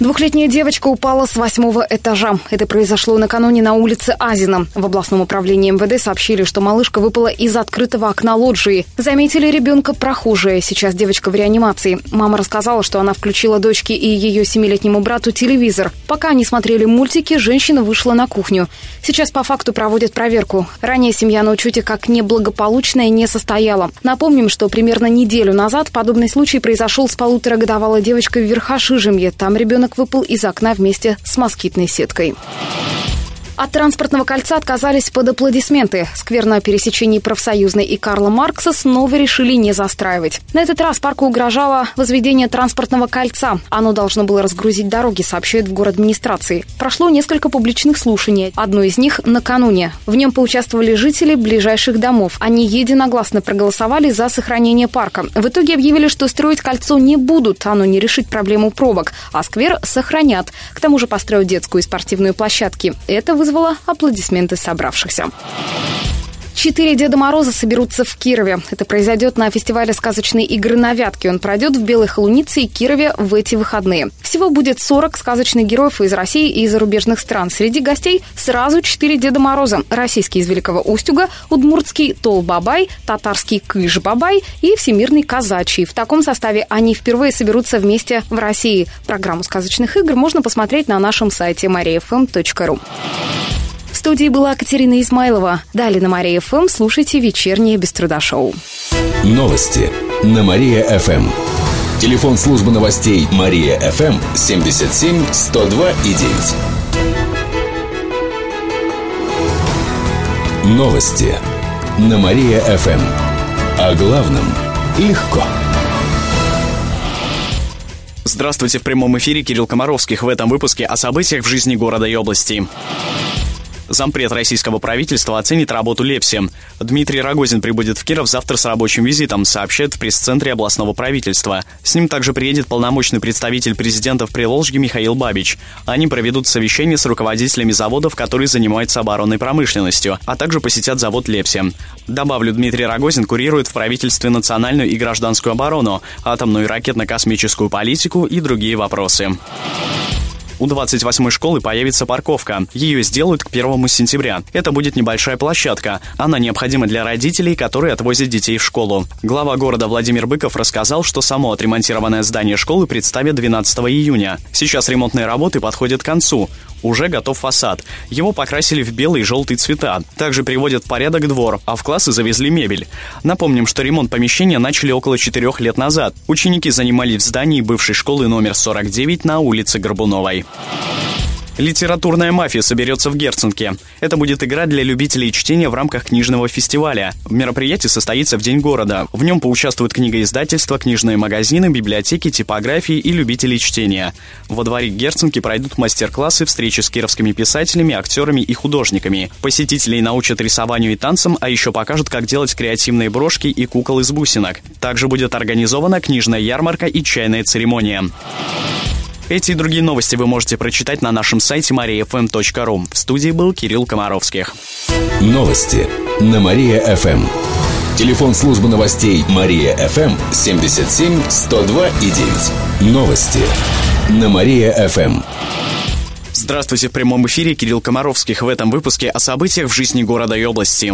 Двухлетняя девочка упала с восьмого этажа. Это произошло накануне на улице Азина. В областном управлении МВД сообщили, что малышка выпала из открытого окна лоджии. Заметили ребенка прохожие. Сейчас девочка в реанимации. Мама рассказала, что она включила дочке и ее семилетнему брату телевизор. Пока они смотрели мультики, женщина вышла на кухню. Сейчас по факту проводят проверку. Ранее семья на учете как неблагополучная не состояла. Напомним, что примерно неделю назад подобный случай произошел с полуторагодовалой девочкой в Верхошижемье. Там ребенок ребенок выпал из окна вместе с москитной сеткой. От транспортного кольца отказались под аплодисменты. Сквер на пересечении профсоюзной и Карла Маркса снова решили не застраивать. На этот раз парку угрожало возведение транспортного кольца. Оно должно было разгрузить дороги, сообщают в город администрации. Прошло несколько публичных слушаний. Одно из них накануне. В нем поучаствовали жители ближайших домов. Они единогласно проголосовали за сохранение парка. В итоге объявили, что строить кольцо не будут. Оно не решит проблему пробок. А сквер сохранят. К тому же построят детскую и спортивную площадки. Это вызвало аплодисменты собравшихся. Четыре Деда Мороза соберутся в Кирове. Это произойдет на фестивале сказочной игры на Вятке. Он пройдет в Белой Холунице и Кирове в эти выходные. Всего будет 40 сказочных героев из России и зарубежных стран. Среди гостей сразу четыре Деда Мороза. Российский из Великого Устюга, удмуртский Тол-Бабай, татарский Кыш-Бабай и всемирный Казачий. В таком составе они впервые соберутся вместе в России. Программу сказочных игр можно посмотреть на нашем сайте mariafm.ru студии была Катерина Измайлова. Далее на Мария ФМ слушайте вечернее без труда шоу. Новости на Мария ФМ. Телефон службы новостей Мария ФМ 77 102 и 9. Новости на Мария ФМ. О главном легко. Здравствуйте в прямом эфире Кирилл Комаровских в этом выпуске о событиях в жизни города и области. Зампред российского правительства оценит работу Лепси. Дмитрий Рогозин прибудет в Киров завтра с рабочим визитом, сообщает в пресс-центре областного правительства. С ним также приедет полномочный представитель президента в Приволжье Михаил Бабич. Они проведут совещание с руководителями заводов, которые занимаются оборонной промышленностью, а также посетят завод Лепси. Добавлю, Дмитрий Рогозин курирует в правительстве национальную и гражданскую оборону, атомную и ракетно-космическую политику и другие вопросы. У 28-й школы появится парковка. Ее сделают к 1 сентября. Это будет небольшая площадка. Она необходима для родителей, которые отвозят детей в школу. Глава города Владимир Быков рассказал, что само отремонтированное здание школы представят 12 июня. Сейчас ремонтные работы подходят к концу уже готов фасад. Его покрасили в белый и желтый цвета. Также приводят в порядок двор, а в классы завезли мебель. Напомним, что ремонт помещения начали около четырех лет назад. Ученики занимались в здании бывшей школы номер 49 на улице Горбуновой. Литературная мафия соберется в Герценке. Это будет игра для любителей чтения в рамках книжного фестиваля. Мероприятие состоится в День города. В нем поучаствуют книгоиздательства, книжные магазины, библиотеки, типографии и любители чтения. Во дворе Герценки пройдут мастер-классы, встречи с кировскими писателями, актерами и художниками. Посетителей научат рисованию и танцам, а еще покажут, как делать креативные брошки и кукол из бусинок. Также будет организована книжная ярмарка и чайная церемония. Эти и другие новости вы можете прочитать на нашем сайте mariafm.ru. В студии был Кирилл Комаровских. Новости на Мария-ФМ. Телефон службы новостей Мария-ФМ 77 102 и 9. Новости на Мария-ФМ. Здравствуйте в прямом эфире Кирилл Комаровских в этом выпуске о событиях в жизни города и области.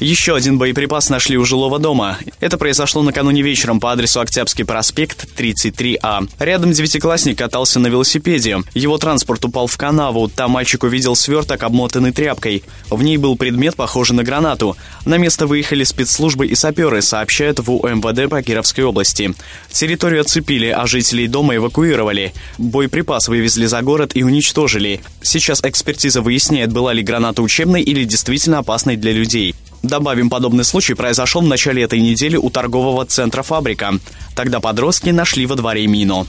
Еще один боеприпас нашли у жилого дома. Это произошло накануне вечером по адресу Октябрьский проспект, 33А. Рядом девятиклассник катался на велосипеде. Его транспорт упал в канаву. Там мальчик увидел сверток, обмотанный тряпкой. В ней был предмет, похожий на гранату. На место выехали спецслужбы и саперы, сообщают в УМВД по Кировской области. Территорию оцепили, а жителей дома эвакуировали. Боеприпас вывезли за город и уничтожили. Сейчас экспертиза выясняет, была ли граната учебной или действительно опасной для людей. Добавим, подобный случай произошел в начале этой недели у торгового центра «Фабрика». Тогда подростки нашли во дворе мину.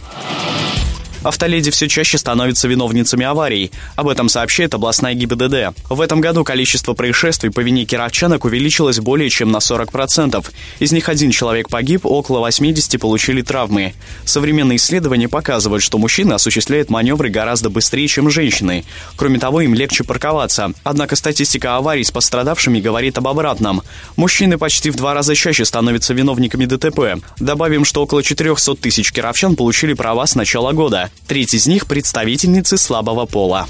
Автоледи все чаще становятся виновницами аварий. Об этом сообщает областная ГИБДД. В этом году количество происшествий по вине кировчанок увеличилось более чем на 40%. Из них один человек погиб, около 80 получили травмы. Современные исследования показывают, что мужчины осуществляют маневры гораздо быстрее, чем женщины. Кроме того, им легче парковаться. Однако статистика аварий с пострадавшими говорит об обратном. Мужчины почти в два раза чаще становятся виновниками ДТП. Добавим, что около 400 тысяч кировчан получили права с начала года. Треть из них – представительницы слабого пола.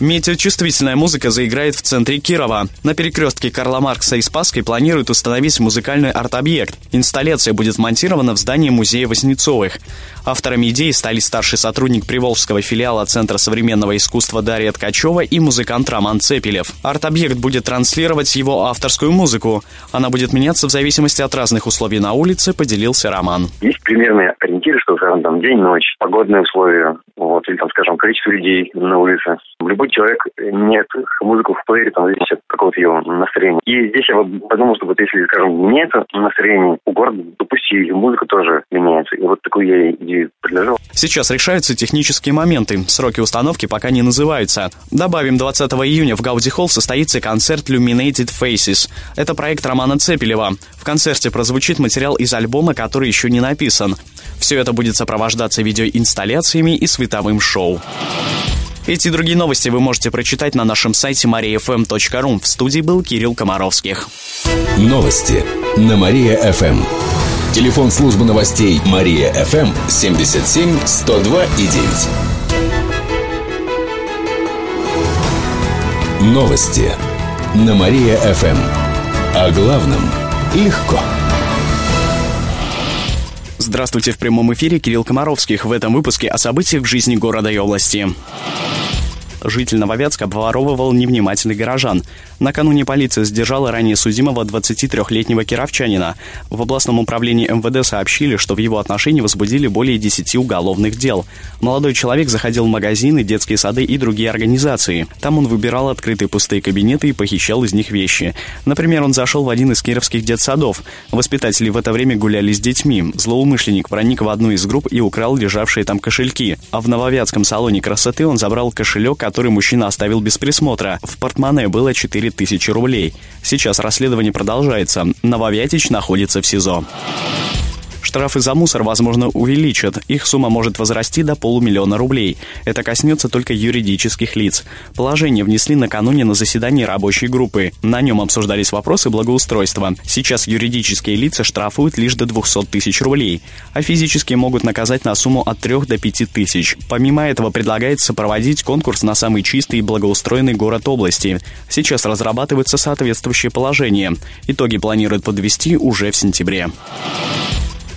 Метеочувствительная музыка заиграет в центре Кирова. На перекрестке Карла Маркса и Спасской планируют установить музыкальный арт-объект. Инсталляция будет монтирована в здании музея Воснецовых. Авторами идеи стали старший сотрудник Приволжского филиала Центра современного искусства Дарья Ткачева и музыкант Роман Цепелев. Арт-объект будет транслировать его авторскую музыку. Она будет меняться в зависимости от разных условий на улице, поделился Роман. Есть примерные ориентиры, что, скажем, там день-ночь, погодные условия, вот, или там, скажем, количество людей на улице. Любой человек меняет музыку в плеере, там, зависит от какого-то его настроения. И здесь я подумал, что вот если, скажем, меняется настроение, у города, допустим, музыка тоже меняется. И вот такую я идею предложил. Сейчас решаются технические моменты. Сроки установки пока не называются. Добавим, 20 июня в Гауди Холл состоится концерт Luminated Faces. Это проект Романа Цепелева. В концерте прозвучит материал из альбома, который еще не написан. Все это будет сопровождаться видеоинсталляциями и световым шоу. Эти и другие новости вы можете прочитать на нашем сайте mariafm.ru. В студии был Кирилл Комаровских. Новости на Мария-ФМ. Телефон службы новостей Мария-ФМ 77 102 и 9. Новости на Мария-ФМ. О главном легко. Здравствуйте в прямом эфире Кирилл Комаровских. В этом выпуске о событиях в жизни города и области житель Нововятска обворовывал невнимательных горожан. Накануне полиция задержала ранее судимого 23-летнего кировчанина. В областном управлении МВД сообщили, что в его отношении возбудили более 10 уголовных дел. Молодой человек заходил в магазины, детские сады и другие организации. Там он выбирал открытые пустые кабинеты и похищал из них вещи. Например, он зашел в один из кировских детсадов. Воспитатели в это время гуляли с детьми. Злоумышленник проник в одну из групп и украл лежавшие там кошельки. А в Нововятском салоне красоты он забрал кошелек, который мужчина оставил без присмотра. В портмоне было 4000 рублей. Сейчас расследование продолжается. Нововятич находится в СИЗО. Штрафы за мусор, возможно, увеличат. Их сумма может возрасти до полумиллиона рублей. Это коснется только юридических лиц. Положение внесли накануне на заседании рабочей группы. На нем обсуждались вопросы благоустройства. Сейчас юридические лица штрафуют лишь до 200 тысяч рублей, а физические могут наказать на сумму от 3 до 5 тысяч. Помимо этого предлагается проводить конкурс на самый чистый и благоустроенный город области. Сейчас разрабатывается соответствующее положение. Итоги планируют подвести уже в сентябре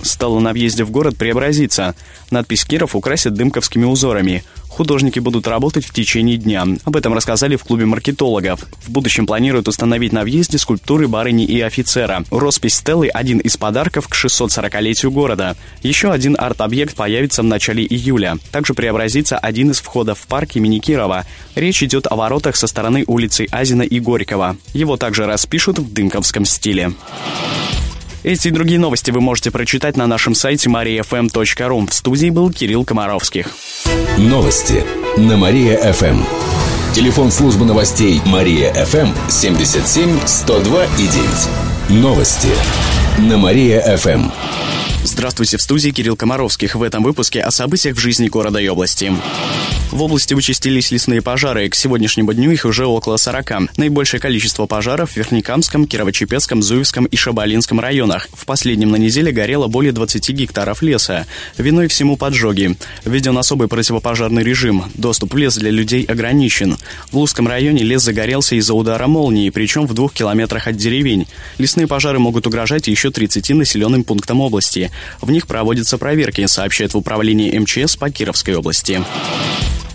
стала на въезде в город преобразиться. Надпись Киров украсят дымковскими узорами. Художники будут работать в течение дня. Об этом рассказали в клубе маркетологов. В будущем планируют установить на въезде скульптуры барыни и офицера. Роспись Стеллы – один из подарков к 640-летию города. Еще один арт-объект появится в начале июля. Также преобразится один из входов в парк имени Кирова. Речь идет о воротах со стороны улицы Азина и Горького. Его также распишут в дымковском стиле. Эти и другие новости вы можете прочитать на нашем сайте mariafm.ru. В студии был Кирилл Комаровских. Новости на Мария-ФМ. Телефон службы новостей Мария-ФМ 77 102 и 9. Новости на Мария-ФМ. Здравствуйте, в студии Кирилл Комаровских. В этом выпуске о событиях в жизни города и области. В области участились лесные пожары. К сегодняшнему дню их уже около 40. Наибольшее количество пожаров в Верхнекамском, Кирово-Чепецком, Зуевском и Шабалинском районах. В последнем на неделе горело более 20 гектаров леса. Виной всему поджоги. Введен особый противопожарный режим. Доступ в лес для людей ограничен. В Лузском районе лес загорелся из-за удара молнии, причем в двух километрах от деревень. Лесные пожары могут угрожать еще 30 населенным пунктам области. В них проводятся проверки, сообщает в управлении МЧС по Кировской области.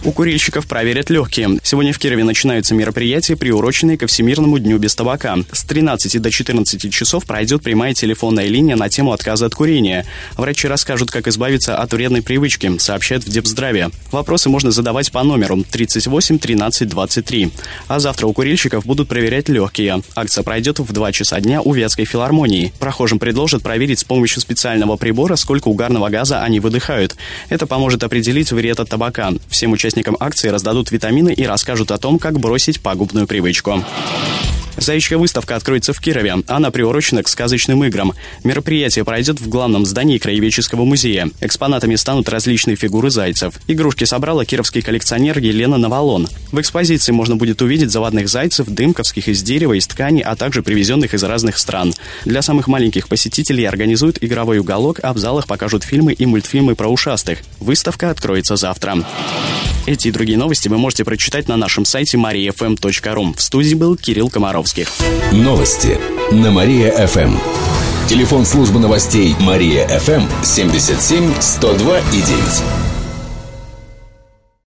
У курильщиков проверят легкие. Сегодня в Кирове начинаются мероприятия, приуроченные ко Всемирному дню без табака. С 13 до 14 часов пройдет прямая телефонная линия на тему отказа от курения. Врачи расскажут, как избавиться от вредной привычки, сообщают в Депздраве. Вопросы можно задавать по номеру 38 13 23. А завтра у курильщиков будут проверять легкие. Акция пройдет в 2 часа дня у Вятской филармонии. Прохожим предложат проверить с помощью специального прибора, сколько угарного газа они выдыхают. Это поможет определить вред от табака. Всем участникам участникам акции раздадут витамины и расскажут о том, как бросить пагубную привычку. Заячья выставка откроется в Кирове. Она приурочена к сказочным играм. Мероприятие пройдет в главном здании Краеведческого музея. Экспонатами станут различные фигуры зайцев. Игрушки собрала кировский коллекционер Елена Навалон. В экспозиции можно будет увидеть заводных зайцев, дымковских из дерева, из ткани, а также привезенных из разных стран. Для самых маленьких посетителей организуют игровой уголок, а в залах покажут фильмы и мультфильмы про ушастых. Выставка откроется завтра. Эти и другие новости вы можете прочитать на нашем сайте mariafm.ru. В студии был Кирилл Комаровских. Новости на Мария-ФМ. Телефон службы новостей Мария-ФМ 77 102 и 9.